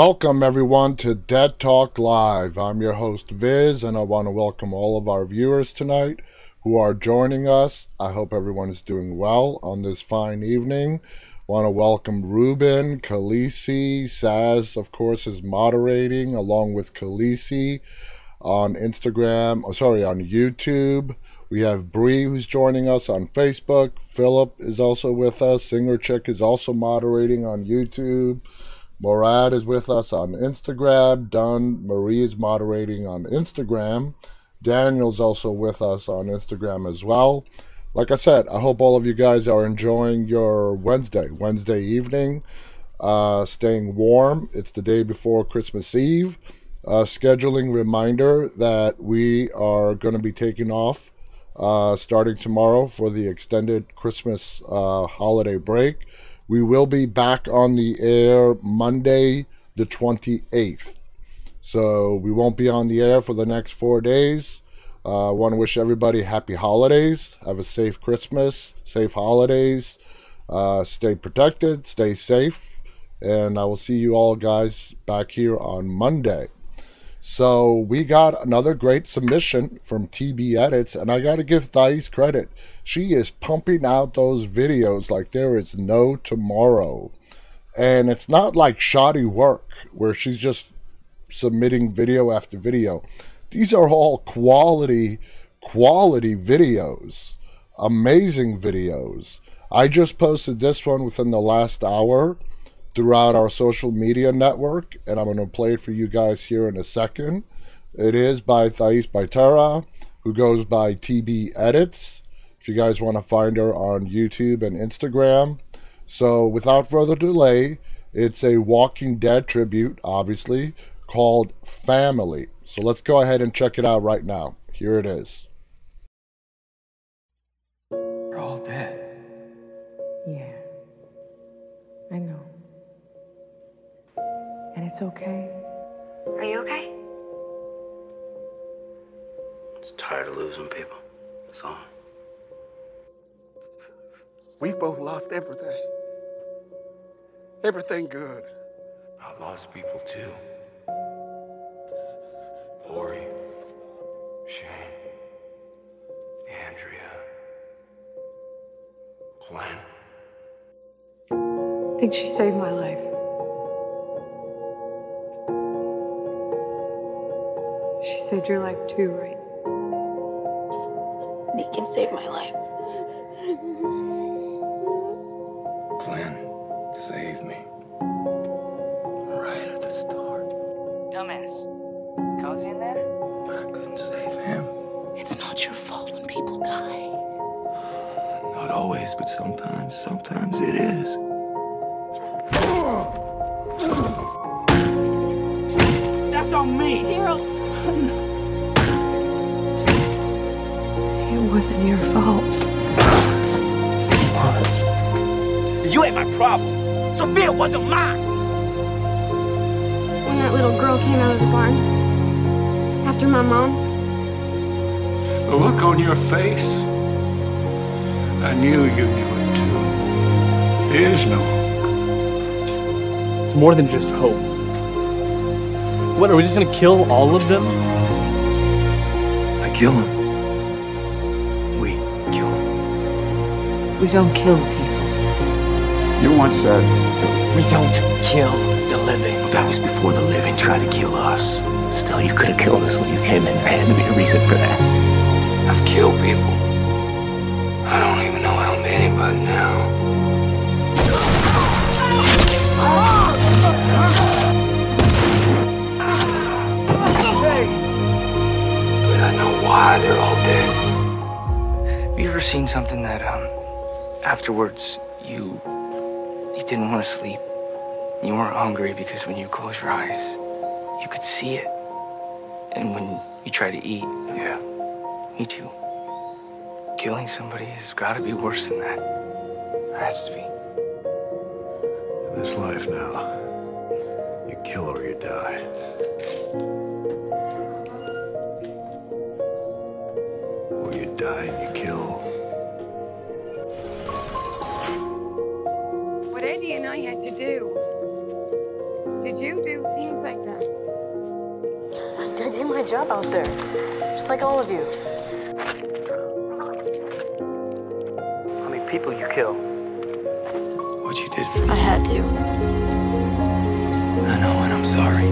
Welcome, everyone, to Dead Talk Live. I'm your host, Viz, and I want to welcome all of our viewers tonight who are joining us. I hope everyone is doing well on this fine evening. Want to welcome Ruben, Khaleesi, Saz, of course, is moderating along with Khaleesi on Instagram, oh, sorry, on YouTube. We have Bree who's joining us on Facebook. Philip is also with us. Singer Chick is also moderating on YouTube. Morad is with us on Instagram. Don Marie is moderating on Instagram. Daniel's also with us on Instagram as well. Like I said, I hope all of you guys are enjoying your Wednesday, Wednesday evening, uh, staying warm. It's the day before Christmas Eve. Uh, scheduling reminder that we are going to be taking off uh, starting tomorrow for the extended Christmas uh, holiday break. We will be back on the air Monday, the 28th. So we won't be on the air for the next four days. I uh, want to wish everybody happy holidays. Have a safe Christmas, safe holidays. Uh, stay protected, stay safe. And I will see you all guys back here on Monday. So we got another great submission from TB Edits, and I got to give Thais credit. She is pumping out those videos like there is no tomorrow. And it's not like shoddy work where she's just submitting video after video. These are all quality, quality videos. Amazing videos. I just posted this one within the last hour throughout our social media network, and I'm going to play it for you guys here in a second. It is by Thais Baitara, who goes by TB Edits. If you guys want to find her on YouTube and Instagram. So, without further delay, it's a Walking Dead tribute, obviously, called Family. So, let's go ahead and check it out right now. Here it is. We're all dead. Yeah, I know. And it's okay. Are you okay? Just tired of losing people. That's all. We've both lost everything. Everything good. I lost people too. Lori, Shane, Andrea, Glenn. I think she saved my life. She saved your life too, right? Morgan saved my life. Glenn saved me. Right at the start. Dumbass. Cozy in there? I couldn't save him. It's not your fault when people die. Not always, but sometimes. Sometimes it is. That's on me. It wasn't your fault. It was. You ain't my problem. Sophia wasn't mine. when that little girl came out of the barn after my mom. The look on your face. I knew you knew it too. There's no It's more than just hope. What, are we just gonna kill all of them? I kill him. We don't kill people. You once said, We don't kill the living. That was before the living tried to kill us. Still, you could have killed us when you came in. There had to be a reason for that. I've killed people. I don't even know how many by now. But I know why they're all dead. Have you ever seen something that, um, afterwards you you didn't want to sleep? You weren't hungry because when you close your eyes, you could see it. And when you try to eat, Yeah. me too. Killing somebody has got to be worse than that. Has to be. In this life now, you kill or you die. Or you die and you kill. Whatever had to do, do did you do things like that? I did my job out there, just like all of you. How many people you kill? What you did for me. I had to. I know, and I'm sorry.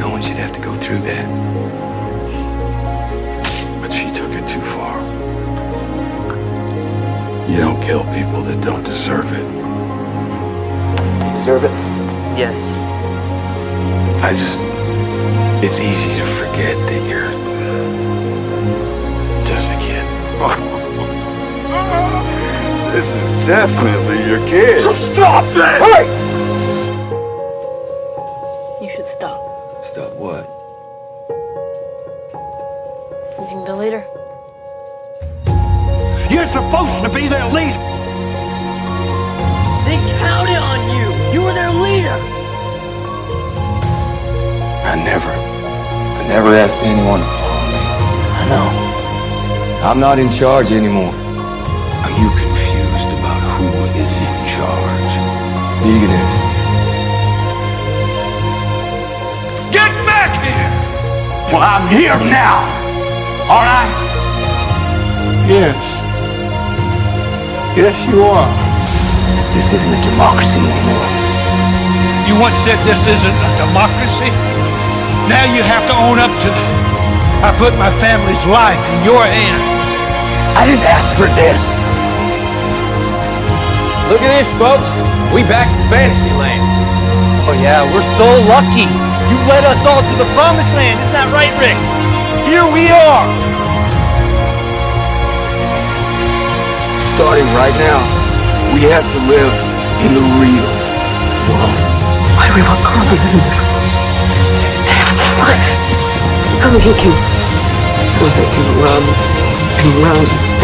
No one should have to go through that. But she took it too far. You don't kill people that don't deserve it. You deserve it? Yes. I just. It's easy to forget that you're. just a kid. This is definitely your kid. So Stop that! Hey! I'm not in charge anymore. Are you confused about who is in charge? Negan is. Get back here! Well, I'm here now. All right? Yes. Yes, you are. This isn't a democracy anymore. You once said this isn't a democracy. Now you have to own up to that. I put my family's life in your hands. I didn't ask for this. Look at this, folks. We back in Fantasyland. Oh yeah, we're so lucky. You led us all to the promised land. Isn't that right, Rick? Here we are. Starting right now, we have to live in the real world. Why do we want Carl to live in this world? To have this life. So that he can, so that he can run and run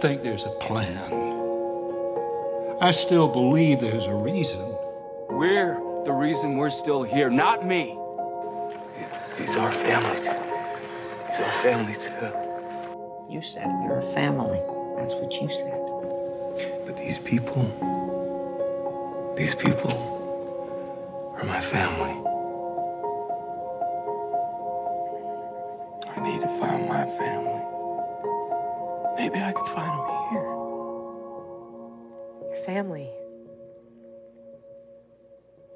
think there's a plan. I still believe there's a reason. We're the reason we're still here, not me. He's our family. too. He's our family too. You said you're a family. That's what you said. But these people, these people are my family. I need to find my family. Maybe I can find them here. Your family.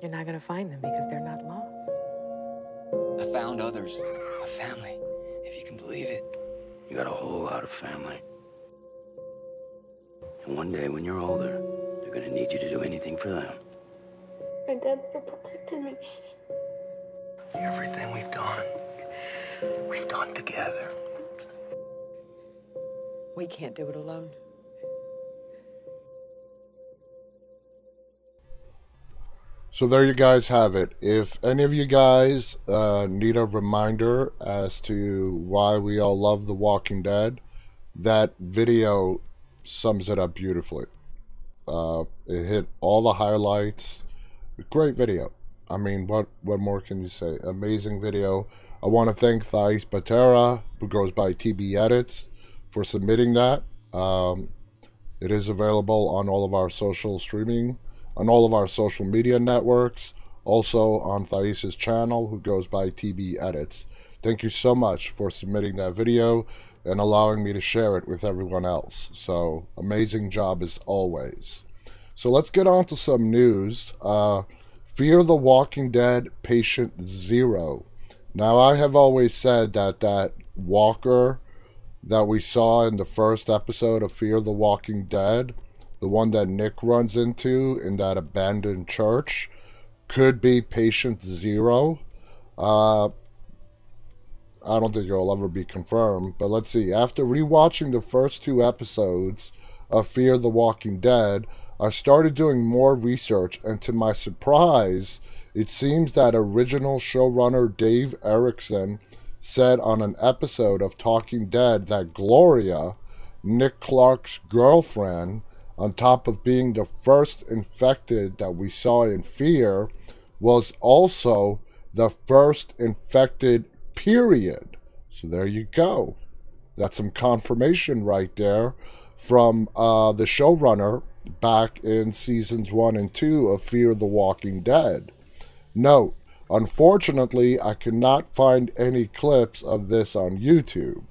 You're not gonna find them because they're not lost. I found others, a family, if you can believe it. You got a whole lot of family. And one day when you're older, they're gonna need you to do anything for them. My dad never protected me. Everything we've done, we've done together. We can't do it alone. So there you guys have it. If any of you guys uh, need a reminder as to why we all love The Walking Dead, that video sums it up beautifully. Uh, it hit all the highlights. Great video. I mean, what what more can you say? Amazing video. I want to thank Thais Patera, who goes by TB Edits, for submitting that. Um, it is available on all of our social streaming, on all of our social media networks, also on Thais's channel, who goes by TB Edits. Thank you so much for submitting that video and allowing me to share it with everyone else. So, amazing job as always. So, let's get on to some news. Uh, Fear the Walking Dead Patient Zero. Now, I have always said that that walker that we saw in the first episode of Fear the Walking Dead, the one that Nick runs into in that abandoned church, could be Patient Zero. Uh, I don't think it'll ever be confirmed, but let's see. After rewatching the first two episodes of Fear the Walking Dead, I started doing more research, and to my surprise, it seems that original showrunner Dave Erickson said on an episode of Talking Dead that Gloria, Nick Clark's girlfriend, on top of being the first infected that we saw in Fear, was also the first infected, period. So there you go. That's some confirmation right there from uh, the showrunner back in seasons one and two of Fear the Walking Dead. Note, unfortunately, I cannot find any clips of this on YouTube.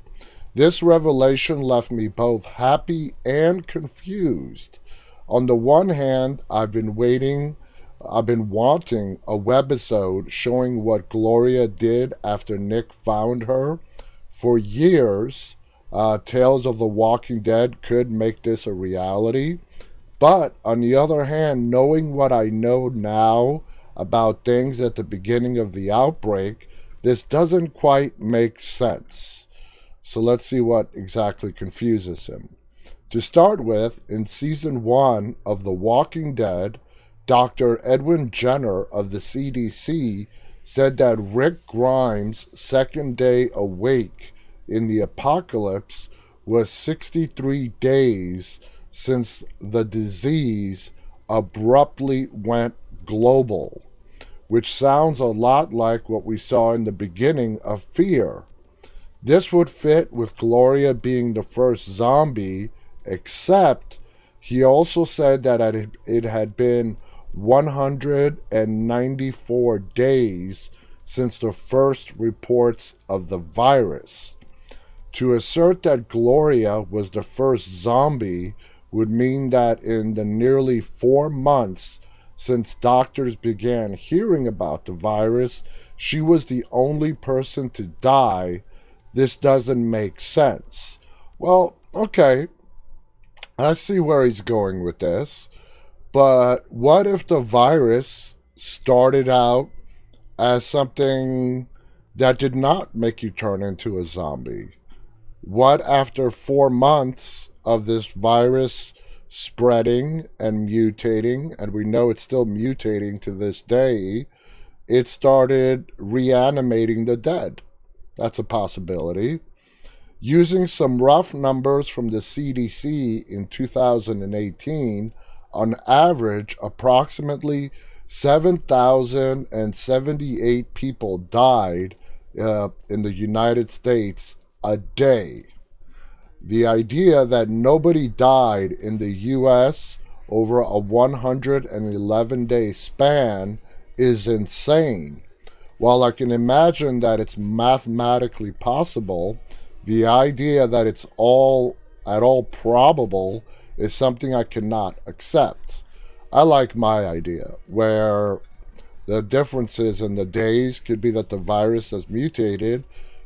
This revelation left me both happy and confused. On the one hand, I've been waiting, I've been wanting a webisode showing what Gloria did after Nick found her for years. Uh, Tales of the Walking Dead could make this a reality. But on the other hand, knowing what I know now about things at the beginning of the outbreak, this doesn't quite make sense. So let's see what exactly confuses him. To start with, in season one of The Walking Dead, Dr. Edwin Jenner of the CDC said that Rick Grimes' second day awake in the apocalypse was 63 days since the disease abruptly went global, which sounds a lot like what we saw in the beginning of Fear. This would fit with Gloria being the first zombie, except he also said that it had been 194 days since the first reports of the virus. To assert that Gloria was the first zombie would mean that in the nearly four months since doctors began hearing about the virus, she was the only person to die. This doesn't make sense. Well, okay, I see where he's going with this. But what if the virus started out as something that did not make you turn into a zombie? What after four months of this virus spreading and mutating, and we know it's still mutating to this day, it started reanimating the dead. That's a possibility. Using some rough numbers from the CDC in 2018, on average, approximately 7,078 people died uh, in the United States a day the idea that nobody died in the US over a 111 day span is insane. While I can imagine that it's mathematically possible, the idea that it's all at all probable is something I cannot accept. I like my idea, where the differences in the days could be that the virus has mutated.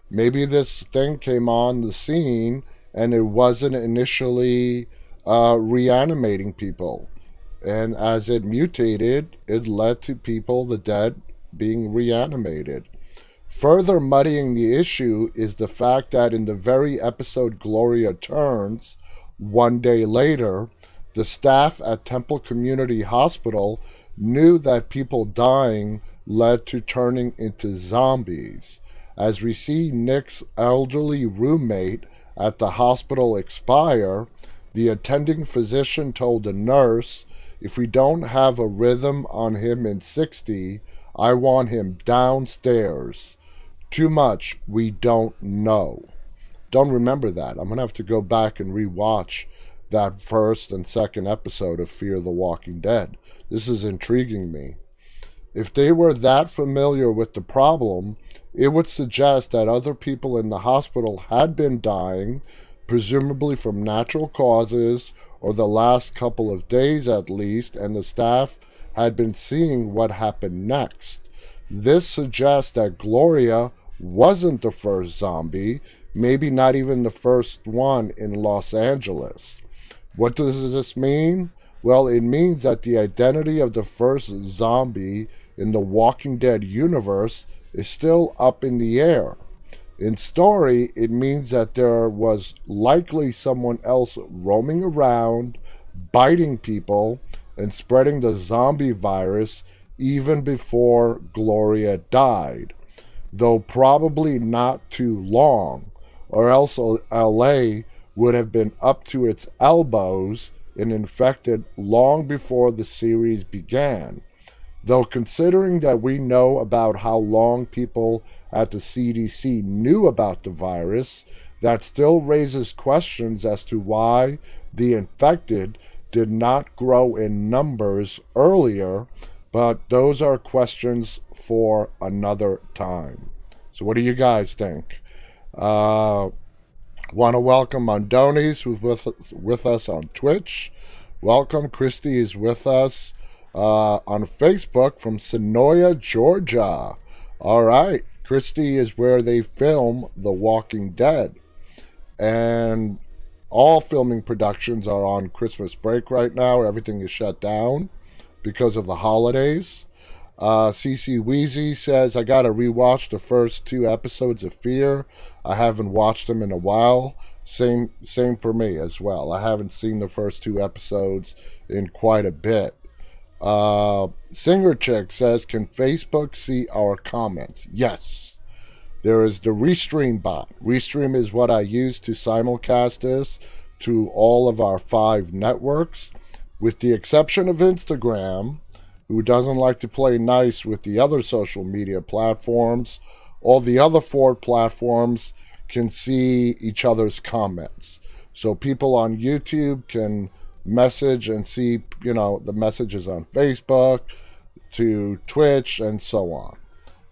Maybe this thing came on the scene and it wasn't initially uh, reanimating people. And as it mutated, it led to people, the dead, being reanimated. Further muddying the issue is the fact that in the very episode Gloria turns, one day later, the staff at Temple Community Hospital knew that people dying led to turning into zombies. As we see Nick's elderly roommate at the hospital expire, the attending physician told the nurse, If we don't have a rhythm on him in 60, I want him downstairs. Too much we don't know. Don't remember that. I'm going to have to go back and rewatch that first and second episode of Fear the Walking Dead. This is intriguing me. If they were that familiar with the problem, it would suggest that other people in the hospital had been dying, presumably from natural causes or the last couple of days at least, and the staff had been seeing what happened next. This suggests that Gloria wasn't the first zombie, maybe not even the first one in Los Angeles. What does this mean? Well, it means that the identity of the first zombie in the Walking Dead universe is still up in the air. In story, it means that there was likely someone else roaming around, biting people and spreading the zombie virus even before Gloria died, though probably not too long, or else LA would have been up to its elbows and infected long before the series began. Though, considering that we know about how long people at the CDC knew about the virus, that still raises questions as to why the infected did not grow in numbers earlier, but those are questions for another time. So, what do you guys think? Uh, Want to welcome Mondonis, who's with us, with us on Twitch. Welcome. Christy is with us uh, on Facebook from Senoia, Georgia. All right. Christy is where they film The Walking Dead. And all filming productions are on Christmas break right now. Everything is shut down because of the holidays. Uh, CC Wheezy says, I got to rewatch the first two episodes of Fear. I haven't watched them in a while. Same, same for me as well. I haven't seen the first two episodes in quite a bit. Uh, Singer Chick says, Can Facebook see our comments? Yes. There is the Restream bot. Restream is what I use to simulcast this to all of our five networks, with the exception of Instagram who doesn't like to play nice with the other social media platforms. All the other four platforms can see each other's comments. So people on YouTube can message and see, you know, the messages on Facebook to Twitch and so on.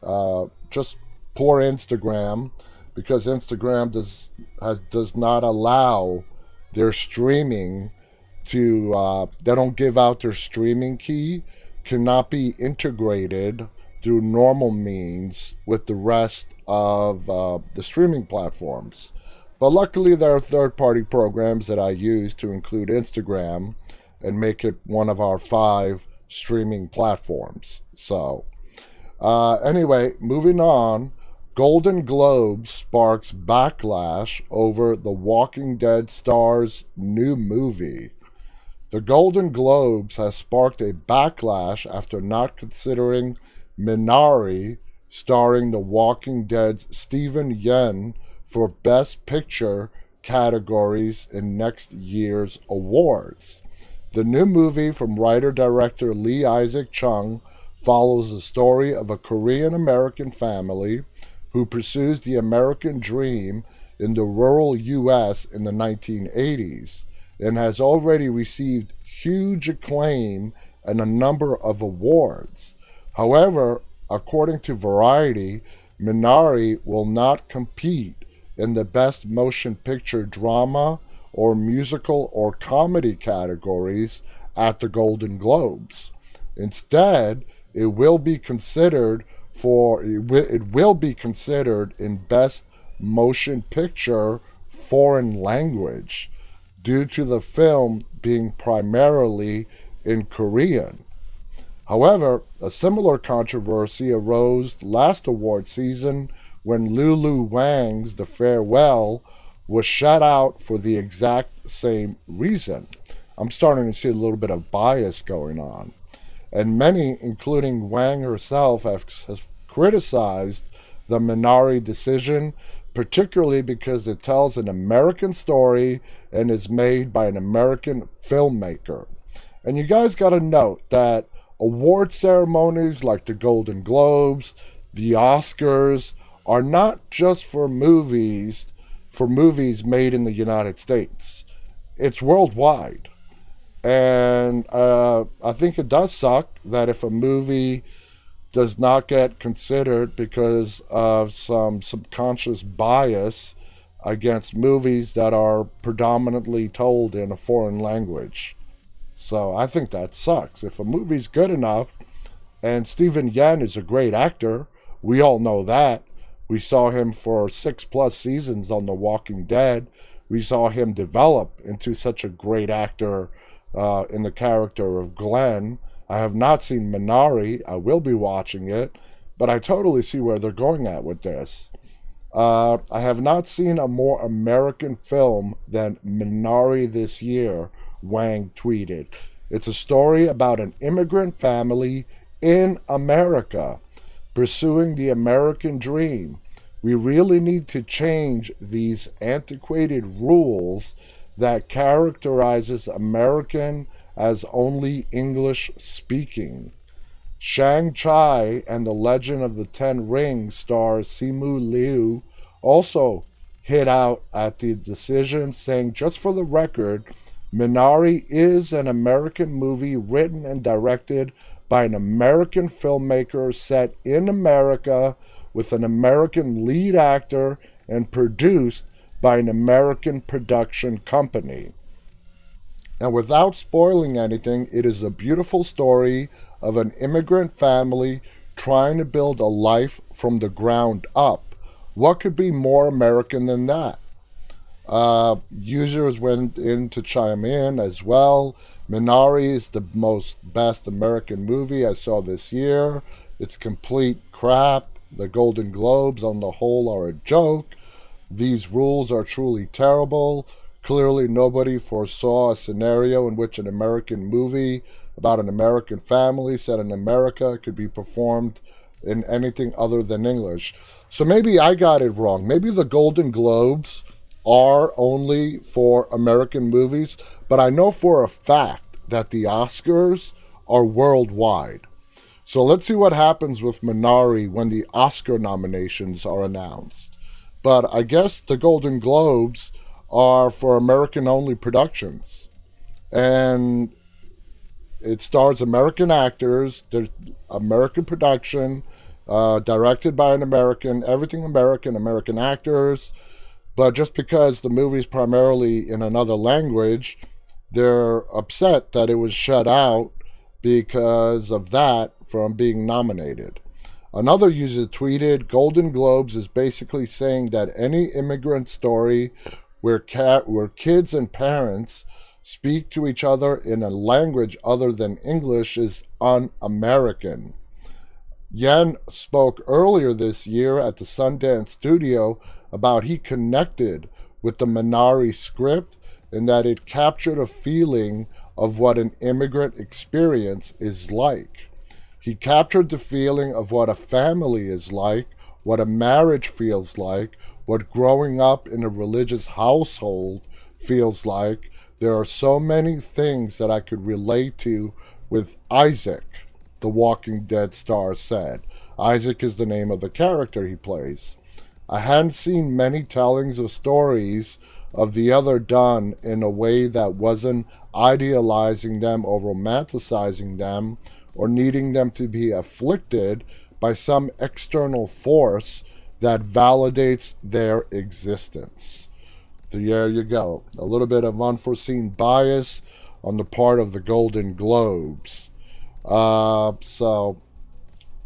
Uh, just poor Instagram because Instagram does has, does not allow their streaming to uh, they don't give out their streaming key cannot be integrated through normal means with the rest of uh, the streaming platforms. But luckily, there are third party programs that I use to include Instagram and make it one of our five streaming platforms. So, uh, anyway, moving on. Golden Globe sparks backlash over The Walking Dead star's new movie. The Golden Globes has sparked a backlash after not considering Minari, starring The Walking Dead's Steven Yeun, for Best Picture categories in next year's awards. The new movie from writer director Lee Isaac Chung follows the story of a Korean American family who pursues the American dream in the rural U.S. in the 1980s and has already received huge acclaim and a number of awards. However, according to Variety, Minari will not compete in the Best Motion Picture Drama or Musical or Comedy categories at the Golden Globes. Instead, it will be considered for it will be considered in Best Motion Picture Foreign Language due to the film being primarily in Korean. However, a similar controversy arose last award season when Lulu Wang's The Farewell was shut out for the exact same reason. I'm starting to see a little bit of bias going on. And many, including Wang herself, have, have criticized the Minari decision particularly because it tells an American story and is made by an American filmmaker. And you guys got to note that award ceremonies like the Golden Globes, the Oscars, are not just for movies for movies made in the United States. It's worldwide. And uh, I think it does suck that if a movie does not get considered because of some subconscious bias against movies that are predominantly told in a foreign language. So I think that sucks. If a movie's good enough, and Steven Yeun is a great actor, we all know that. We saw him for six plus seasons on The Walking Dead. We saw him develop into such a great actor uh, in the character of Glenn I have not seen Minari. I will be watching it, but I totally see where they're going at with this. Uh, I have not seen a more American film than Minari this year, Wang tweeted. It's a story about an immigrant family in America pursuing the American dream. We really need to change these antiquated rules that characterizes American as only English speaking. Shang-Chi and the Legend of the Ten Rings star Simu Liu also hit out at the decision, saying, just for the record, Minari is an American movie written and directed by an American filmmaker set in America with an American lead actor and produced by an American production company. And without spoiling anything, it is a beautiful story of an immigrant family trying to build a life from the ground up. What could be more American than that? Uh, users went in to chime in as well. Minari is the most best American movie I saw this year. It's complete crap. The Golden Globes on the whole are a joke. These rules are truly terrible. Clearly, nobody foresaw a scenario in which an American movie about an American family set in America could be performed in anything other than English. So maybe I got it wrong. Maybe the Golden Globes are only for American movies, but I know for a fact that the Oscars are worldwide. So let's see what happens with Minari when the Oscar nominations are announced. But I guess the Golden Globes are for American only productions. And it stars American actors, American production, uh, directed by an American, everything American, American actors. But just because the movie's primarily in another language, they're upset that it was shut out because of that from being nominated. Another user tweeted Golden Globes is basically saying that any immigrant story where, cat, where kids and parents speak to each other in a language other than English is un American. Yeun spoke earlier this year at the Sundance studio about he connected with the Minari script and that it captured a feeling of what an immigrant experience is like. He captured the feeling of what a family is like, what a marriage feels like, what growing up in a religious household feels like. There are so many things that I could relate to with Isaac, the Walking Dead star said. Isaac is the name of the character he plays. I hadn't seen many tellings of stories of the other done in a way that wasn't idealizing them or romanticizing them or needing them to be afflicted by some external force that validates their existence. So there you go. A little bit of unforeseen bias on the part of the Golden Globes. Uh, so,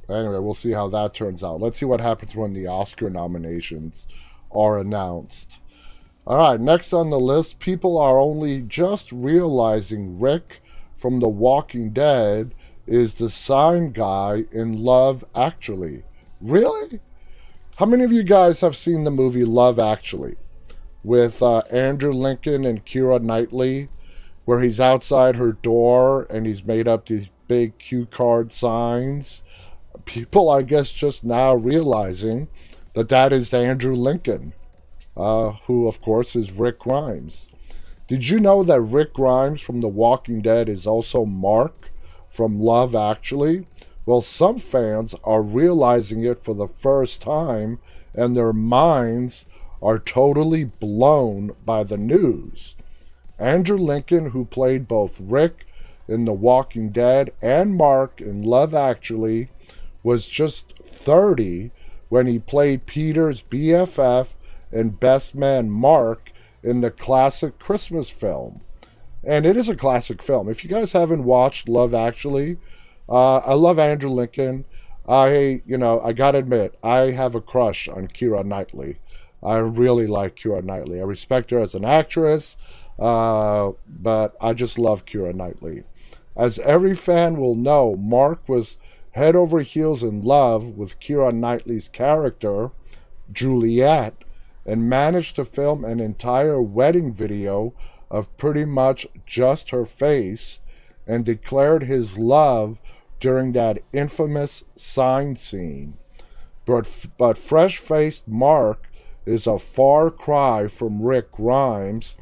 anyway, we'll see how that turns out. Let's see what happens when the Oscar nominations are announced. All right, next on the list, people are only just realizing Rick from The Walking Dead is the sign guy in Love Actually. Really? How many of you guys have seen the movie Love Actually with uh, Andrew Lincoln and Keira Knightley, where he's outside her door and he's made up these big cue card signs? People, I guess, just now realizing that that is Andrew Lincoln, uh, who, of course, is Rick Grimes. Did you know that Rick Grimes from The Walking Dead is also Mark from Love Actually? Well, some fans are realizing it for the first time, and their minds are totally blown by the news. Andrew Lincoln, who played both Rick in The Walking Dead and Mark in Love Actually, was just 30 when he played Peter's BFF and best man Mark in the classic Christmas film. And it is a classic film. If you guys haven't watched Love Actually, uh, I love Andrew Lincoln. I, you know, I gotta admit, I have a crush on Keira Knightley. I really like Keira Knightley. I respect her as an actress, uh, but I just love Keira Knightley. As every fan will know, Mark was head over heels in love with Keira Knightley's character, Juliet, and managed to film an entire wedding video of pretty much just her face and declared his love during that infamous sign scene. But, but fresh faced Mark is a far cry from Rick Grimes,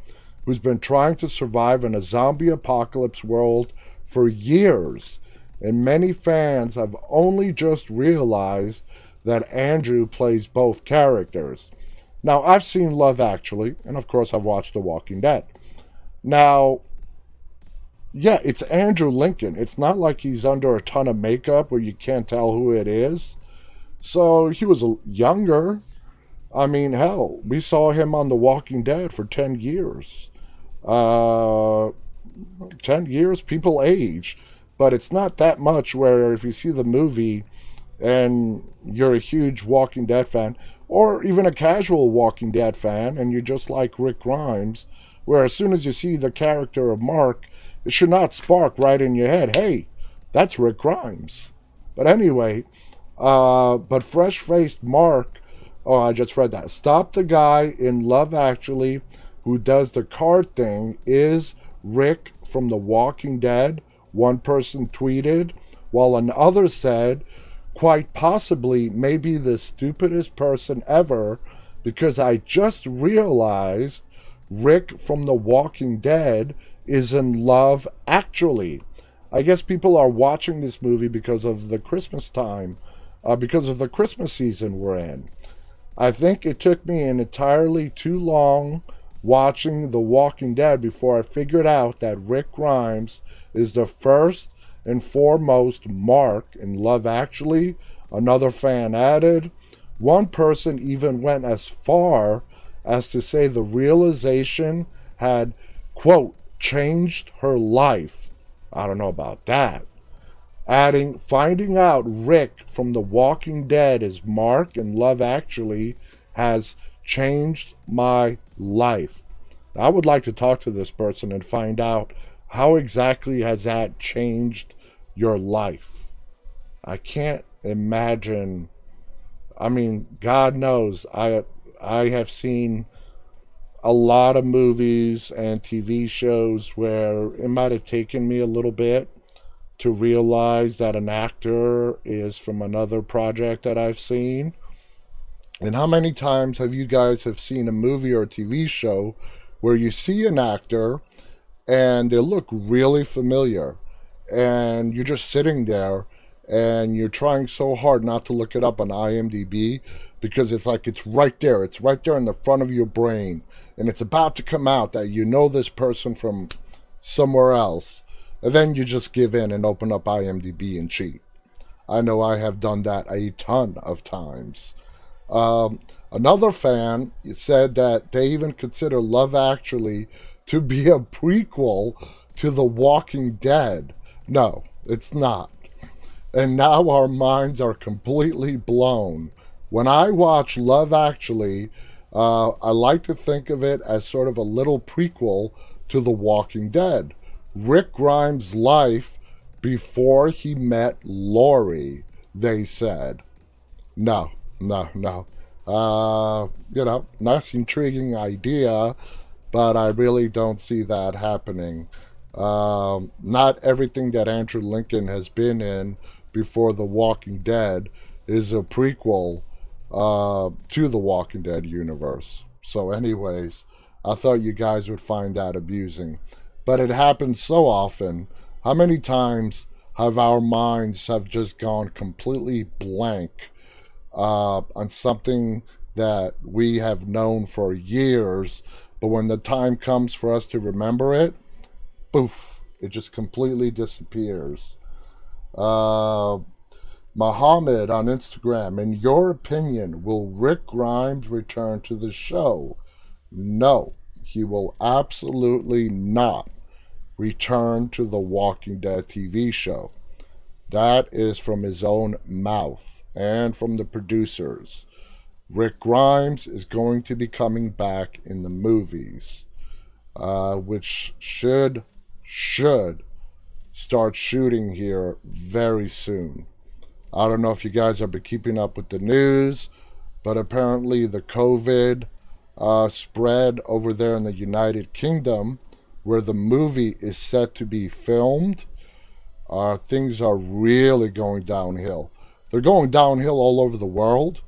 who's been trying to survive in a zombie apocalypse world for years. And many fans have only just realized that Andrew plays both characters. Now, I've seen Love Actually, and of course, I've watched The Walking Dead. Now, yeah, it's Andrew Lincoln. It's not like he's under a ton of makeup where you can't tell who it is. So he was younger. I mean, hell, we saw him on The Walking Dead for 10 years. Uh, 10 years, people age. But it's not that much where if you see the movie and you're a huge Walking Dead fan, or even a casual Walking Dead fan, and you're just like Rick Grimes, where as soon as you see the character of Mark, it should not spark right in your head, hey, that's Rick Grimes. But anyway, uh, but fresh faced Mark, oh, I just read that. Stop the guy in Love Actually who does the card thing is Rick from The Walking Dead, one person tweeted, while another said, quite possibly maybe the stupidest person ever because I just realized Rick from The Walking Dead is in love actually. I guess people are watching this movie because of the Christmas time, uh, because of the Christmas season we're in. I think it took me an entirely too long watching The Walking Dead before I figured out that Rick Grimes is the first and foremost mark in Love Actually. Another fan added. One person even went as far as to say the realization had, quote, changed her life. I don't know about that. Adding, finding out Rick from The Walking Dead is Mark in Love Actually has changed my life. I would like to talk to this person and find out how exactly has that changed your life. I can't imagine. I mean, God knows, I I have seen a lot of movies and TV shows where it might have taken me a little bit to realize that an actor is from another project that I've seen. And how many times have you guys have seen a movie or a TV show where you see an actor and they look really familiar and you're just sitting there and you're trying so hard not to look it up on IMDb because it's like it's right there. It's right there in the front of your brain. And it's about to come out that you know this person from somewhere else. And then you just give in and open up IMDb and cheat. I know I have done that a ton of times. Um, another fan said that they even consider Love Actually to be a prequel to The Walking Dead. No, it's not and now our minds are completely blown. When I watch Love Actually, uh, I like to think of it as sort of a little prequel to The Walking Dead. Rick Grimes' life before he met Lori, they said. No, no, no. Uh, you know, nice, intriguing idea, but I really don't see that happening. Um, not everything that Andrew Lincoln has been in before The Walking Dead is a prequel uh, to the Walking Dead universe. So, anyways, I thought you guys would find that abusing. But it happens so often. How many times have our minds have just gone completely blank uh, on something that we have known for years, but when the time comes for us to remember it, poof, it just completely disappears. Uh, Muhammad on Instagram, in your opinion, will Rick Grimes return to the show? No, he will absolutely not return to the Walking Dead TV show. That is from his own mouth and from the producers. Rick Grimes is going to be coming back in the movies, uh, which should should start shooting here very soon. I don't know if you guys have been keeping up with the news, but apparently the COVID uh, spread over there in the United Kingdom where the movie is set to be filmed, uh, things are really going downhill. They're going downhill all over the world,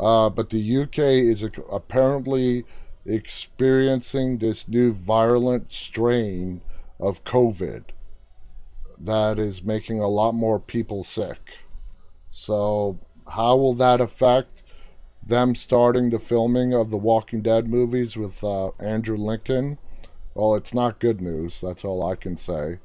uh, but the UK is apparently experiencing this new virulent strain of COVID that is making a lot more people sick. So, how will that affect them starting the filming of the Walking Dead movies with uh, Andrew Lincoln? Well, it's not good news. That's all I can say.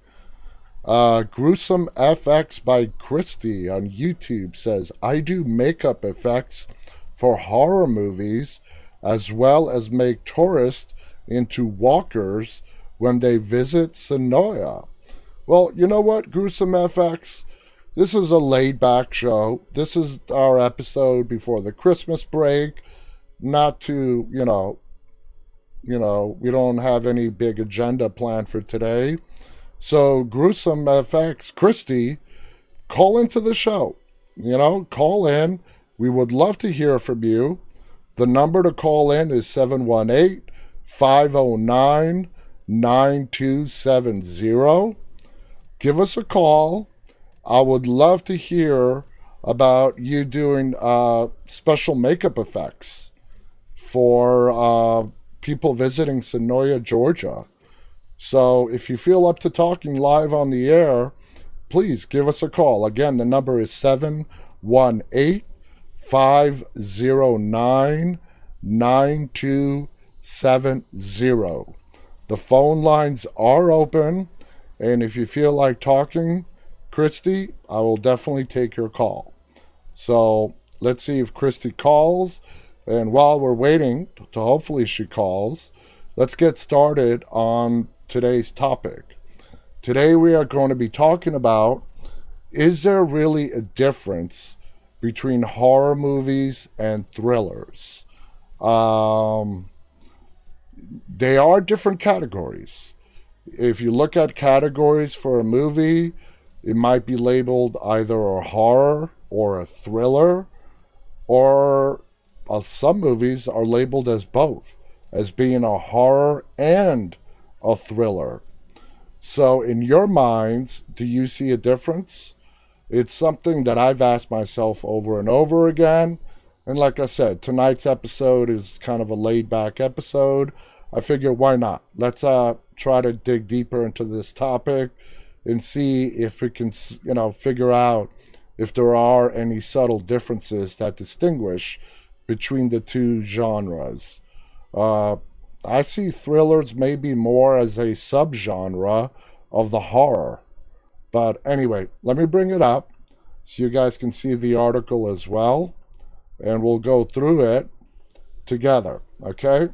Uh, Gruesome FX by Christy on YouTube says, I do makeup effects for horror movies as well as make tourists into walkers when they visit Senoia. Well, you know what, Gruesome FX? This is a laid back show. This is our episode before the Christmas break. Not to, you know, you know, we don't have any big agenda planned for today. So, Gruesome FX, Christy, call into the show. You know, call in. We would love to hear from you. The number to call in is 718 509 9270. Give us a call. I would love to hear about you doing uh, special makeup effects for uh, people visiting Senoia, Georgia. So if you feel up to talking live on the air, please give us a call. Again, the number is 718 509 9270. The phone lines are open, and if you feel like talking, Christy, I will definitely take your call. So let's see if Christy calls. And while we're waiting to hopefully she calls, let's get started on today's topic. Today we are going to be talking about is there really a difference between horror movies and thrillers? Um, they are different categories. If you look at categories for a movie, it might be labeled either a horror or a thriller, or uh, some movies are labeled as both, as being a horror and a thriller. So, in your minds, do you see a difference? It's something that I've asked myself over and over again. And like I said, tonight's episode is kind of a laid back episode. I figure why not? Let's uh, try to dig deeper into this topic and see if we can, you know, figure out if there are any subtle differences that distinguish between the two genres. Uh, I see thrillers maybe more as a subgenre of the horror. But anyway, let me bring it up so you guys can see the article as well. And we'll go through it together. Okay?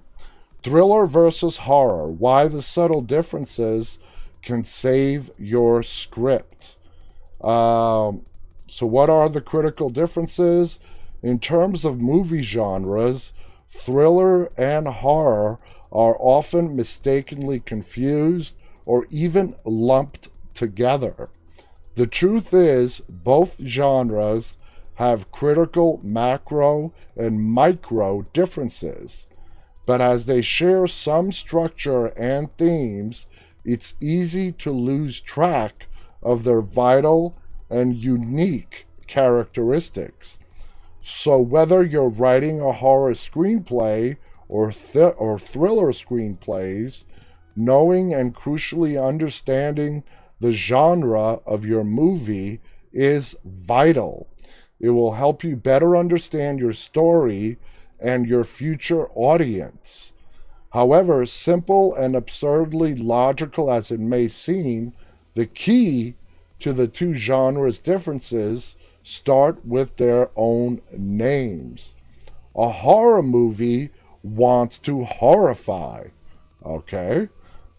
Thriller versus horror. Why the subtle differences can save your script. Um, so, what are the critical differences? In terms of movie genres, thriller and horror are often mistakenly confused or even lumped together. The truth is, both genres have critical macro and micro differences, but as they share some structure and themes, it's easy to lose track of their vital and unique characteristics. So, whether you're writing a horror screenplay or, th- or thriller screenplays, knowing and crucially understanding the genre of your movie is vital. It will help you better understand your story and your future audience. However, simple and absurdly logical as it may seem, the key to the two genres' differences start with their own names. A horror movie wants to horrify. Okay?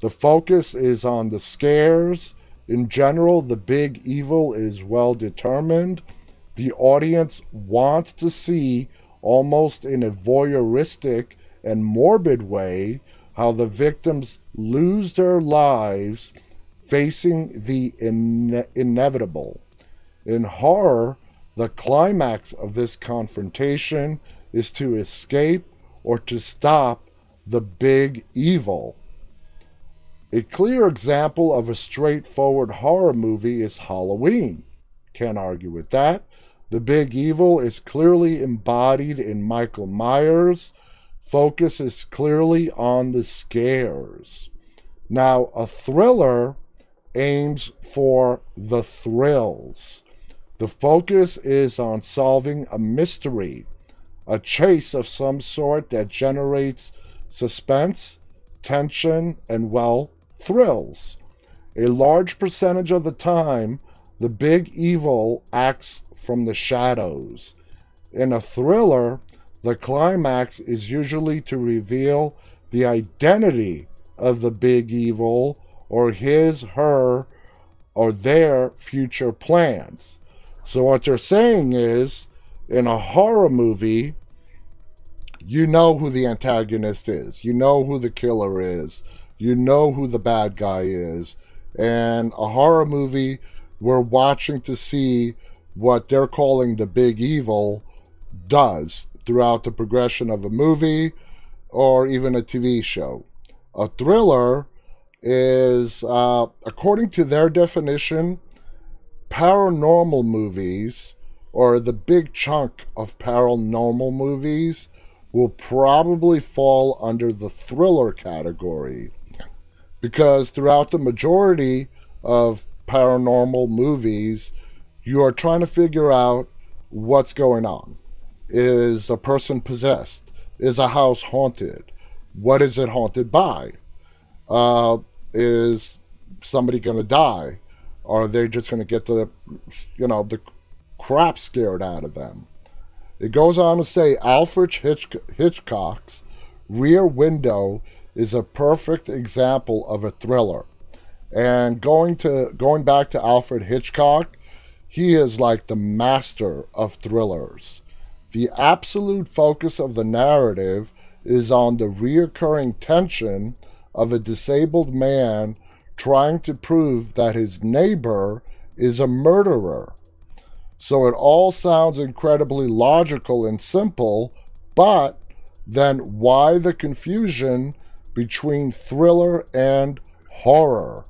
The focus is on the scares. In general, the big evil is well determined. The audience wants to see, almost in a voyeuristic and morbid way, how the victims lose their lives facing the ine- inevitable. In horror, the climax of this confrontation is to escape or to stop the big evil. A clear example of a straightforward horror movie is Halloween. Can't argue with that. The big evil is clearly embodied in Michael Myers. Focus is clearly on the scares. Now, a thriller aims for the thrills. The focus is on solving a mystery, a chase of some sort that generates suspense, tension, and, well, thrills. A large percentage of the time, the big evil acts from the shadows. In a thriller, the climax is usually to reveal the identity of the big evil or his, her, or their future plans. So, what they're saying is in a horror movie, you know who the antagonist is, you know who the killer is, you know who the bad guy is. And a horror movie, we're watching to see what they're calling the big evil does throughout the progression of a movie or even a TV show. A thriller is, uh, according to their definition, paranormal movies or the big chunk of paranormal movies will probably fall under the thriller category because throughout the majority of paranormal movies, you are trying to figure out what's going on. Is a person possessed? Is a house haunted? What is it haunted by? Uh, is somebody going to die? Are they just going to get the, you know, the crap scared out of them? It goes on to say Alfred Hitch- Hitchcock's Rear Window is a perfect example of a thriller. And going to going back to Alfred Hitchcock, he is like the master of thrillers. The absolute focus of the narrative is on the reoccurring tension of a disabled man trying to prove that his neighbor is a murderer. So it all sounds incredibly logical and simple, but then why the confusion between thriller and horror?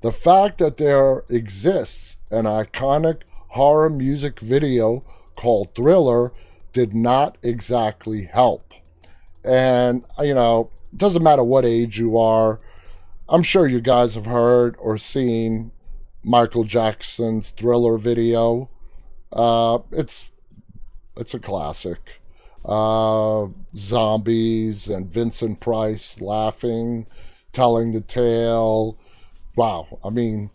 The fact that there exists an iconic horror music video called Thriller did not exactly help. And, you know, it doesn't matter what age you are. I'm sure you guys have heard or seen Michael Jackson's Thriller video. Uh, it's it's a classic. Uh, zombies and Vincent Price laughing, telling the tale. Wow, I mean,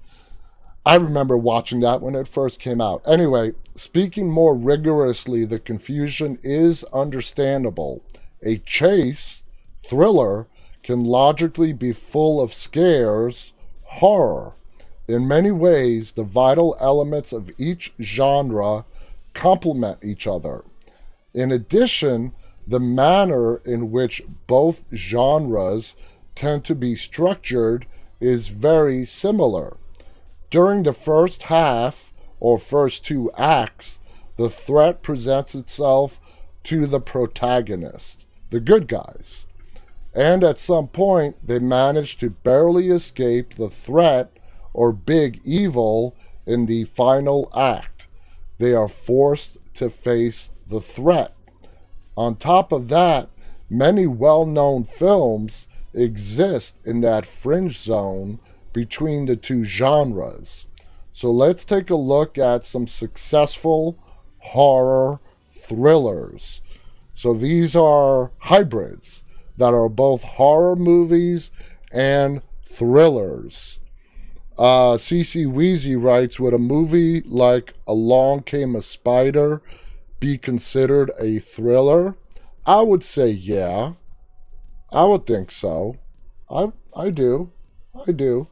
I remember watching that when it first came out. Anyway, speaking more rigorously, the confusion is understandable. A chase thriller can logically be full of scares, horror. In many ways, the vital elements of each genre complement each other. In addition, the manner in which both genres tend to be structured is very similar. During the first half or first two acts, the threat presents itself to the protagonist, the good guys. And at some point, they manage to barely escape the threat or big evil in the final act. They are forced to face the threat. On top of that, many well known films exist in that fringe zone between the two genres. So let's take a look at some successful horror thrillers. So these are hybrids that are both horror movies and thrillers. Uh, CC Weezy writes with a movie like Along Came a Spider be considered a thriller? I would say yeah. I would think so. I I do. I do.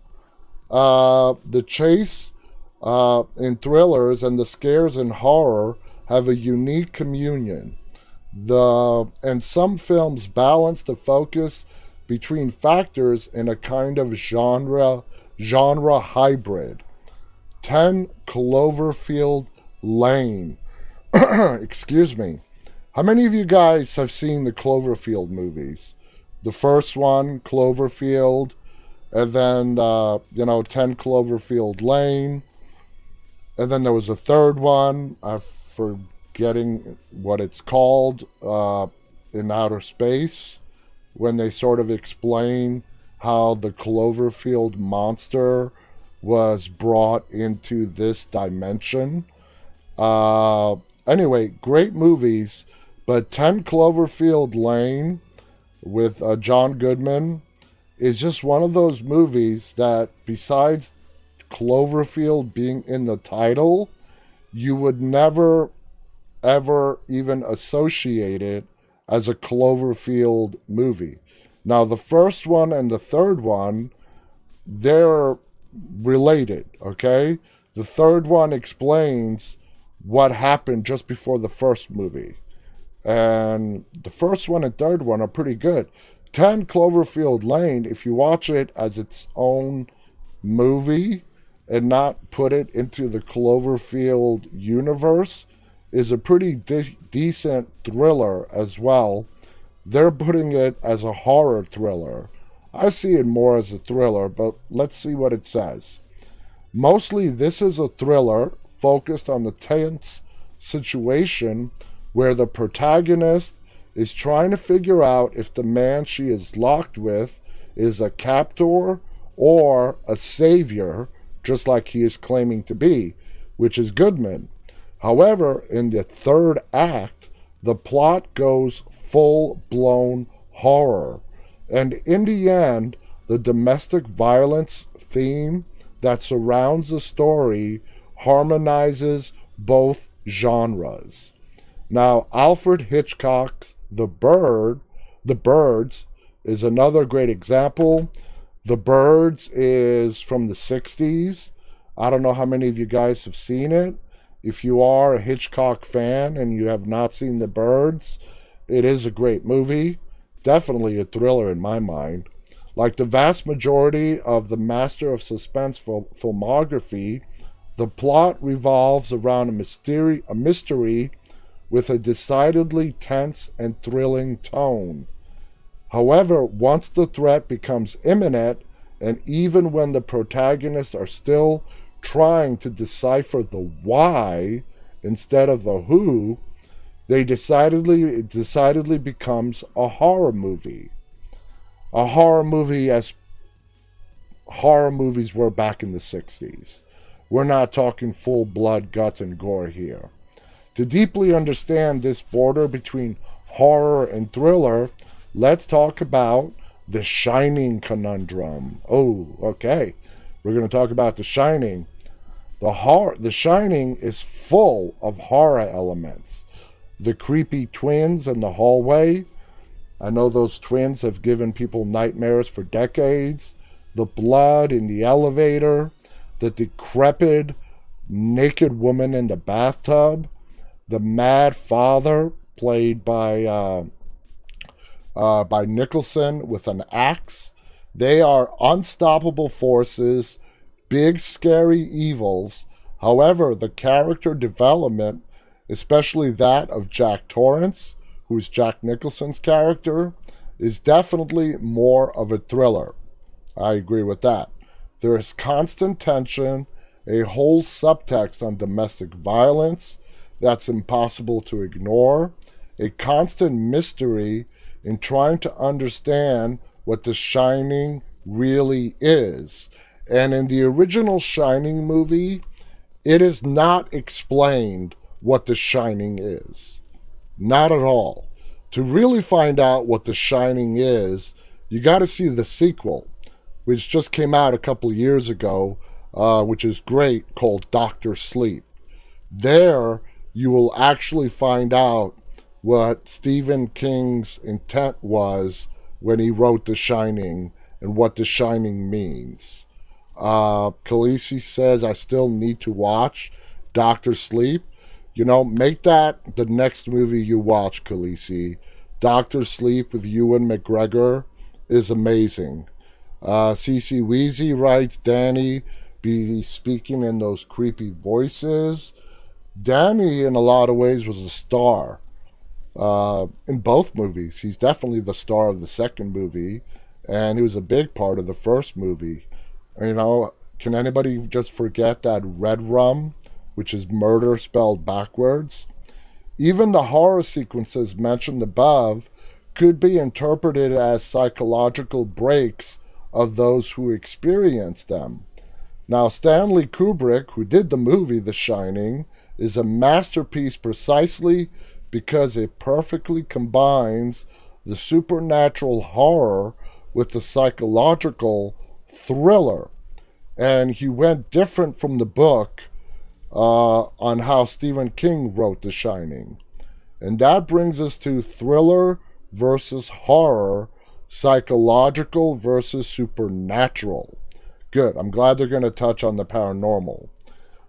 Uh, the chase uh, in thrillers and the scares in horror have a unique communion. The and some films balance the focus between factors in a kind of genre genre hybrid. 10 Cloverfield Lane. Excuse me. How many of you guys have seen the Cloverfield movies? The first one, Cloverfield, and then uh, you know 10 Cloverfield Lane, and then there was a third one. I'm forgetting what it's called uh, in outer space when they sort of explain how the Cloverfield monster was brought into this dimension. Uh, anyway, great movies, but 10 Cloverfield Lane with uh, John Goodman is just one of those movies that, besides Cloverfield being in the title, you would never ever even associate it as a Cloverfield movie. Now, the first one and the third one, they're related, okay? The third one explains what happened just before the first movie. And the first one and third one are pretty good. 10 Cloverfield Lane, if you watch it as its own movie and not put it into the Cloverfield universe, is a pretty de- decent thriller as well. They're putting it as a horror thriller. I see it more as a thriller, but let's see what it says. Mostly, this is a thriller focused on the tense situation where the protagonist is trying to figure out if the man she is locked with is a captor or a savior, just like he is claiming to be, which is Goodman. However, in the third act, the plot goes full blown horror. And in the end, the domestic violence theme that surrounds the story harmonizes both genres. Now, Alfred Hitchcock's The Bird, The Birds is another great example. The Birds is from the 60s. I don't know how many of you guys have seen it. If you are a Hitchcock fan and you have not seen The Birds, it is a great movie. Definitely a thriller in my mind. Like the vast majority of the Master of Suspense fil- filmography, the plot revolves around a mystery, a mystery with a decidedly tense and thrilling tone. However, once the threat becomes imminent, and even when the protagonists are still trying to decipher the why instead of the who, they decidedly it decidedly becomes a horror movie. A horror movie as horror movies were back in the 60s. We're not talking full blood, guts, and gore here. To deeply understand this border between horror and thriller, let's talk about the Shining conundrum. Oh, okay. We're going to talk about The Shining. The horror, The Shining is full of horror elements. The creepy twins in the hallway. I know those twins have given people nightmares for decades. The blood in the elevator. The decrepit, naked woman in the bathtub. The mad father, played by uh, uh, by Nicholson with an axe. They are unstoppable forces big, scary evils. However, the character development, especially that of Jack Torrance, who's Jack Nicholson's character, is definitely more of a thriller. I agree with that. There is constant tension, a whole subtext on domestic violence that's impossible to ignore, a constant mystery in trying to understand what The Shining really is. And in the original Shining movie, it is not explained what The Shining is. Not at all. To really find out what The Shining is, you got to see the sequel, which just came out a couple years ago, uh, which is great, called Doctor Sleep. There, you will actually find out what Stephen King's intent was when he wrote The Shining and what The Shining means. Uh, Khaleesi says, I still need to watch Doctor Sleep. You know, make that the next movie you watch, Khaleesi. Doctor Sleep with Ewan McGregor is amazing. Uh, CC Weezy writes, Danny be speaking in those creepy voices. Danny, in a lot of ways, was a star uh, in both movies. He's definitely the star of the second movie, and he was a big part of the first movie. You know, can anybody just forget that red rum, which is murder spelled backwards? Even the horror sequences mentioned above could be interpreted as psychological breaks of those who experienced them. Now, Stanley Kubrick, who did the movie The Shining, is a masterpiece precisely because it perfectly combines the supernatural horror with the psychological thriller. And he went different from the book uh, on how Stephen King wrote The Shining. And that brings us to thriller versus horror, psychological versus supernatural. Good. I'm glad they're going to touch on the paranormal.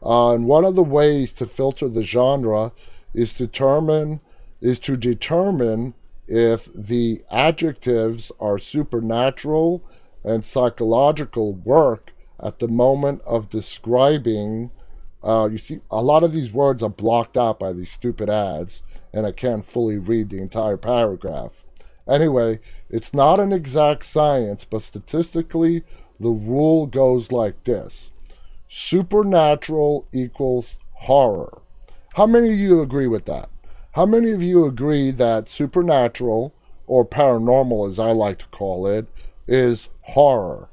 Uh, and one of the ways to filter the genre is determine is to determine if the adjectives are supernatural and psychological work at the moment of describing. Uh, you see, a lot of these words are blocked out by these stupid ads, and I can't fully read the entire paragraph. Anyway, it's not an exact science, but statistically, the rule goes like this supernatural equals horror. How many of you agree with that? How many of you agree that supernatural, or paranormal as I like to call it, is horror?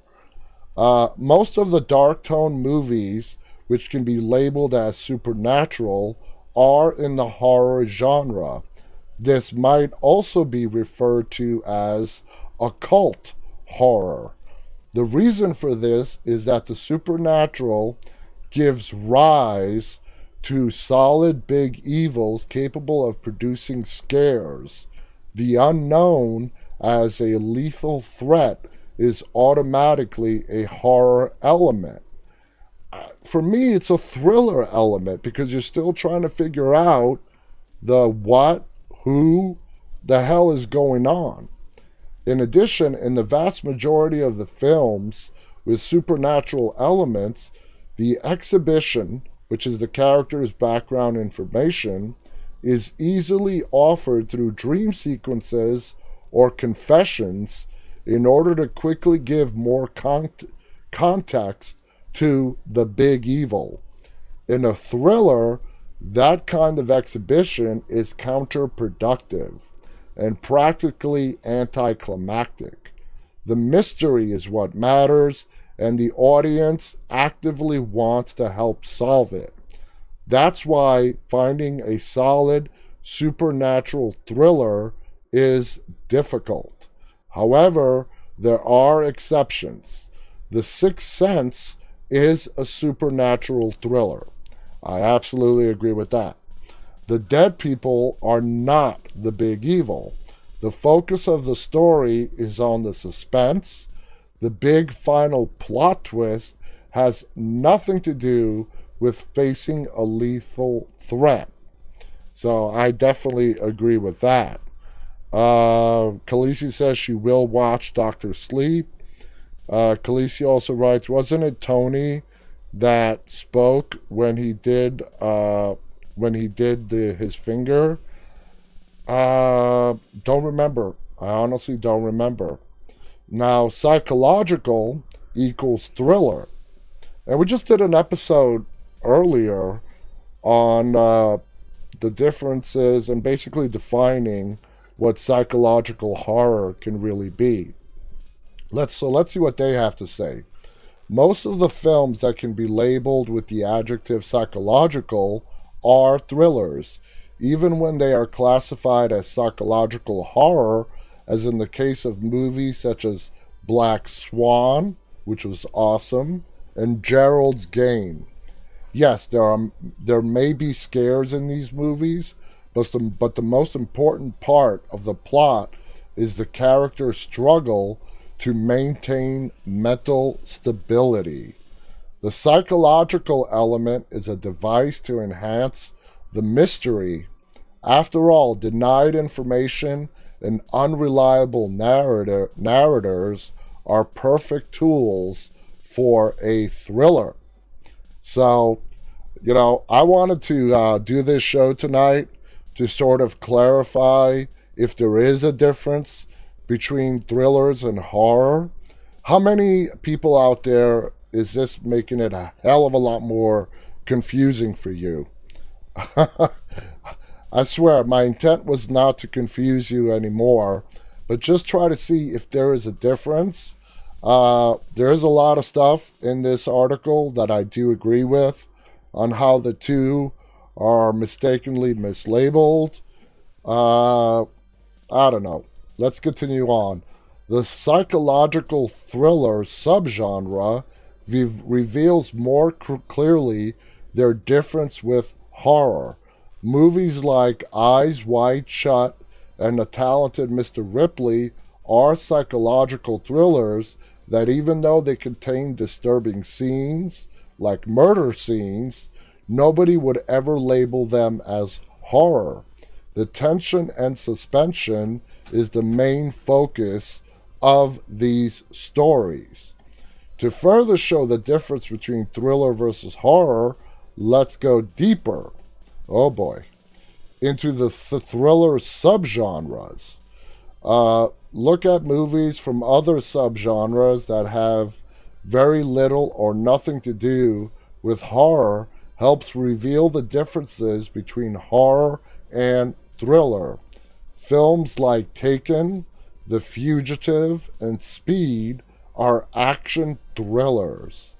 Uh, most of the dark tone movies, which can be labeled as supernatural, are in the horror genre. This might also be referred to as occult horror. The reason for this is that the supernatural gives rise to solid big evils capable of producing scares. The unknown as a lethal threat is automatically a horror element. For me, it's a thriller element because you're still trying to figure out the what, who, the hell is going on. In addition, in the vast majority of the films with supernatural elements, the exhibition which is the character's background information, is easily offered through dream sequences or confessions in order to quickly give more con- context to the big evil. In a thriller, that kind of exhibition is counterproductive and practically anticlimactic. The mystery is what matters, and the audience actively wants to help solve it. That's why finding a solid supernatural thriller is difficult. However, there are exceptions. The Sixth Sense is a supernatural thriller. I absolutely agree with that. The dead people are not the big evil. The focus of the story is on the suspense, the big final plot twist has nothing to do with facing a lethal threat. So I definitely agree with that. Uh, Khaleesi says she will watch Doctor Sleep. Uh, Khaleesi also writes, wasn't it Tony that spoke when he did uh, when he did the, his finger? Uh, don't remember. I honestly don't remember. Now, psychological equals thriller. And we just did an episode earlier on uh, the differences and basically defining what psychological horror can really be. Let's so let's see what they have to say. Most of the films that can be labeled with the adjective psychological are thrillers, even when they are classified as psychological horror as in the case of movies such as Black Swan, which was awesome, and Gerald's Game. Yes, there are there may be scares in these movies, but the, but the most important part of the plot is the character's struggle to maintain mental stability. The psychological element is a device to enhance the mystery. After all, denied information and unreliable narrator, narrators are perfect tools for a thriller. So, you know, I wanted to uh, do this show tonight to sort of clarify if there is a difference between thrillers and horror. How many people out there is this making it a hell of a lot more confusing for you? I swear, my intent was not to confuse you anymore, but just try to see if there is a difference. Uh, there is a lot of stuff in this article that I do agree with on how the two are mistakenly mislabeled. Uh, I don't know. Let's continue on. The psychological thriller subgenre reveals more clearly their difference with horror. Movies like Eyes Wide Shut and The Talented Mr. Ripley are psychological thrillers that, even though they contain disturbing scenes, like murder scenes, nobody would ever label them as horror. The tension and suspension is the main focus of these stories. To further show the difference between thriller versus horror, let's go deeper. Oh boy. Into the th- thriller subgenres. Uh, look at movies from other subgenres that have very little or nothing to do with horror helps reveal the differences between horror and thriller. Films like Taken, The Fugitive, and Speed are action thrillers.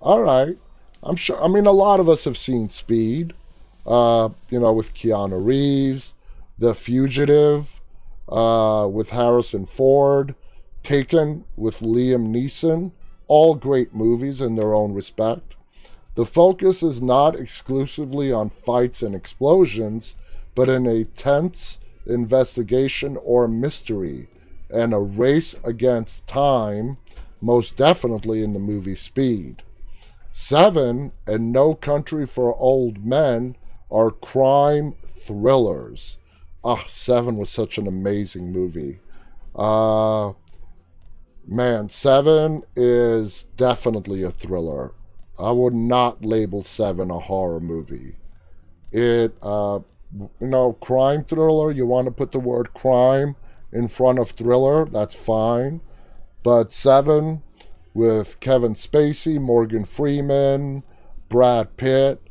All right. I'm sure, I mean, a lot of us have seen Speed, uh, you know, with Keanu Reeves, The Fugitive, uh, with Harrison Ford, Taken with Liam Neeson. All great movies in their own respect. The focus is not exclusively on fights and explosions, but in a tense investigation or mystery and a race against time, most definitely in the movie Speed. Seven and No Country for Old Men are crime thrillers. Ah, Seven was such an amazing movie. Uh, man, Seven is definitely a thriller. I would not label Seven a horror movie. It, uh, you know, crime thriller, you want to put the word crime in front of thriller, that's fine. But Seven, with Kevin Spacey, Morgan Freeman, Brad Pitt,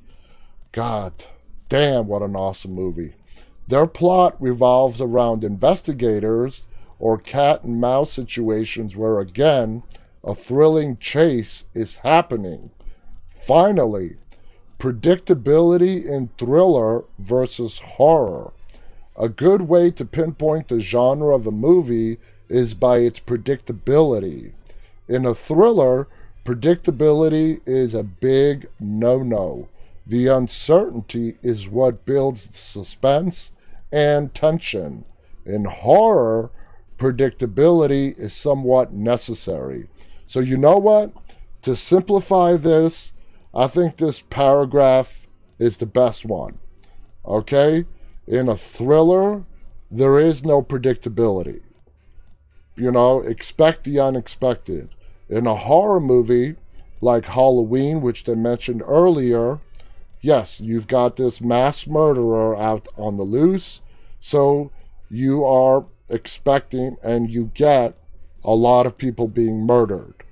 God damn, what an awesome movie. Their plot revolves around investigators or cat and mouse situations where, again, a thrilling chase is happening. Finally, predictability in thriller versus horror. A good way to pinpoint the genre of a movie is by its predictability. In a thriller, predictability is a big no no. The uncertainty is what builds suspense and tension. In horror, predictability is somewhat necessary. So, you know what? To simplify this, I think this paragraph is the best one. Okay? In a thriller, there is no predictability. You know, expect the unexpected. In a horror movie like Halloween, which they mentioned earlier, yes, you've got this mass murderer out on the loose, so you are expecting and you get a lot of people being murdered.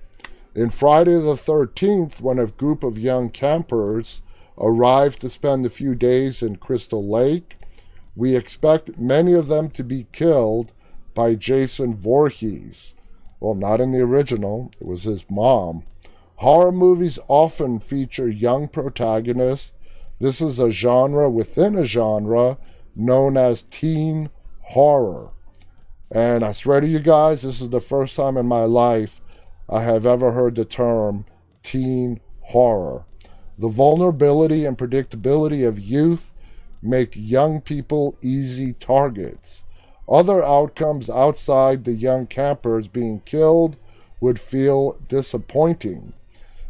In Friday the 13th, when a group of young campers arrive to spend a few days in Crystal Lake, we expect many of them to be killed by Jason Voorhees. Well, not in the original, it was his mom. Horror movies often feature young protagonists. This is a genre within a genre known as teen horror. And I swear to you guys, this is the first time in my life I have ever heard the term teen horror. The vulnerability and predictability of youth make young people easy targets. Other outcomes outside the young campers being killed would feel disappointing.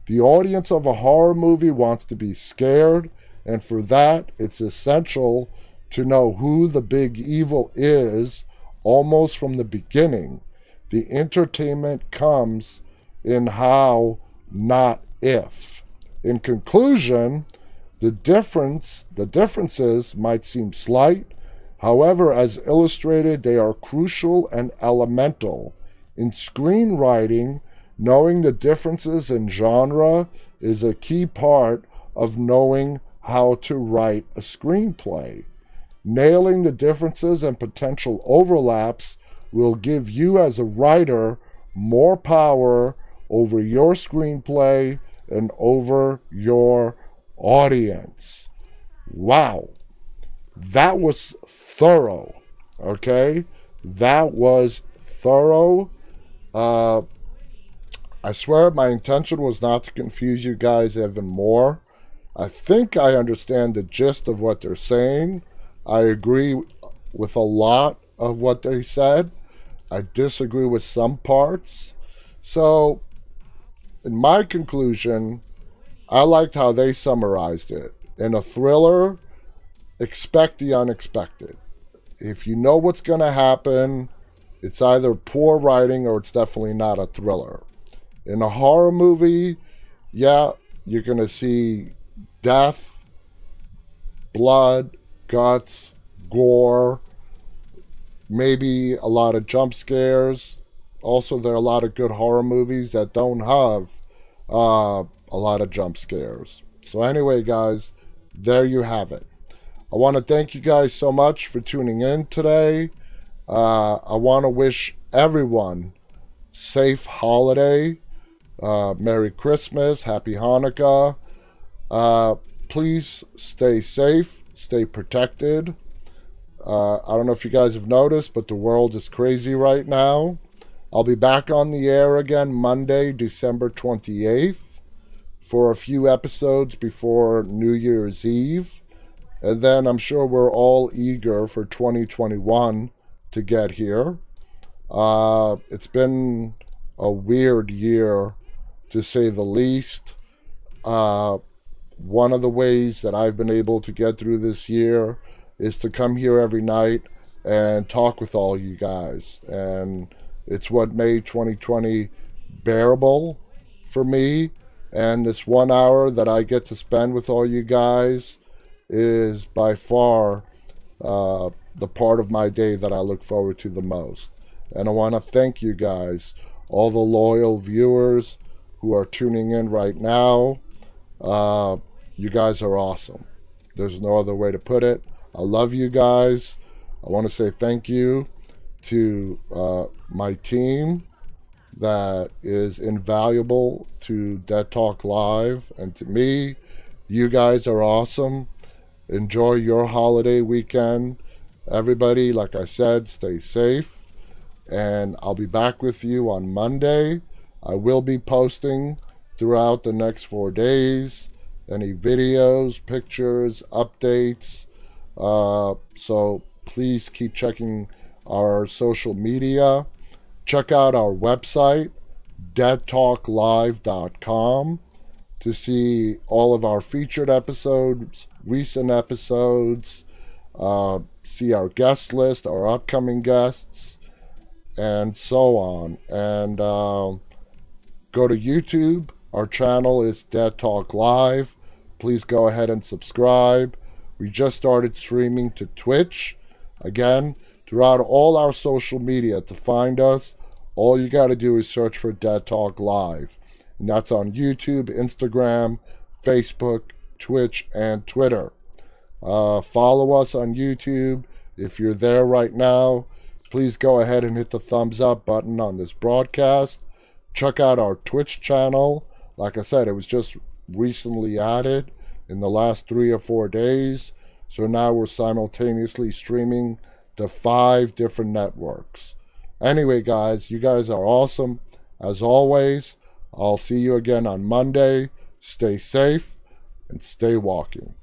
The audience of a horror movie wants to be scared, and for that, it's essential to know who the big evil is almost from the beginning. The entertainment comes in how, not if. In conclusion, the difference, the differences might seem slight. However, as illustrated, they are crucial and elemental. In screenwriting, knowing the differences in genre is a key part of knowing how to write a screenplay. Nailing the differences and potential overlaps will give you, as a writer, more power over your screenplay and over your audience. Wow. That was thorough. Okay? That was thorough. Uh, I swear my intention was not to confuse you guys even more. I think I understand the gist of what they're saying. I agree with a lot of what they said. I disagree with some parts. So, in my conclusion, I liked how they summarized it. In a thriller, expect the unexpected. If you know what's going to happen, it's either poor writing or it's definitely not a thriller. In a horror movie, yeah, you're going to see death, blood, guts, gore, maybe a lot of jump scares. Also, there are a lot of good horror movies that don't have uh, a lot of jump scares. So, anyway, guys, there you have it. I want to thank you guys so much for tuning in today. Uh, I want to wish everyone safe holiday, uh, Merry Christmas, Happy Hanukkah. Uh, please stay safe, stay protected. Uh, I don't know if you guys have noticed, but the world is crazy right now. I'll be back on the air again Monday, December 28th, for a few episodes before New Year's Eve. And then I'm sure we're all eager for 2021 to get here. Uh, it's been a weird year, to say the least. Uh, one of the ways that I've been able to get through this year is to come here every night and talk with all you guys. And it's what made 2020 bearable for me. And this one hour that I get to spend with all you guys is by far uh, the part of my day that I look forward to the most. And I want to thank you guys, all the loyal viewers who are tuning in right now. Uh, you guys are awesome. There's no other way to put it. I love you guys. I want to say thank you to uh, my team that is invaluable to Dead Talk Live and to me. You guys are awesome. Enjoy your holiday weekend. Everybody, like I said, stay safe. And I'll be back with you on Monday. I will be posting throughout the next four days any videos, pictures, updates. Uh, so please keep checking our social media. Check out our website, deadtalklive.com, to see all of our featured episodes, recent episodes, uh, see our guest list, our upcoming guests, and so on. And uh, go to YouTube. Our channel is Dead Talk Live. Please go ahead and subscribe. We just started streaming to Twitch. Again, throughout all our social media to find us, all you got to do is search for Dead Talk Live. And that's on YouTube, Instagram, Facebook, Twitch, and Twitter. Uh, follow us on YouTube. If you're there right now, please go ahead and hit the thumbs up button on this broadcast. Check out our Twitch channel. Like I said, it was just recently added in the last three or four days. So now we're simultaneously streaming to five different networks. Anyway, guys, you guys are awesome. As always, I'll see you again on Monday. Stay safe and stay walking.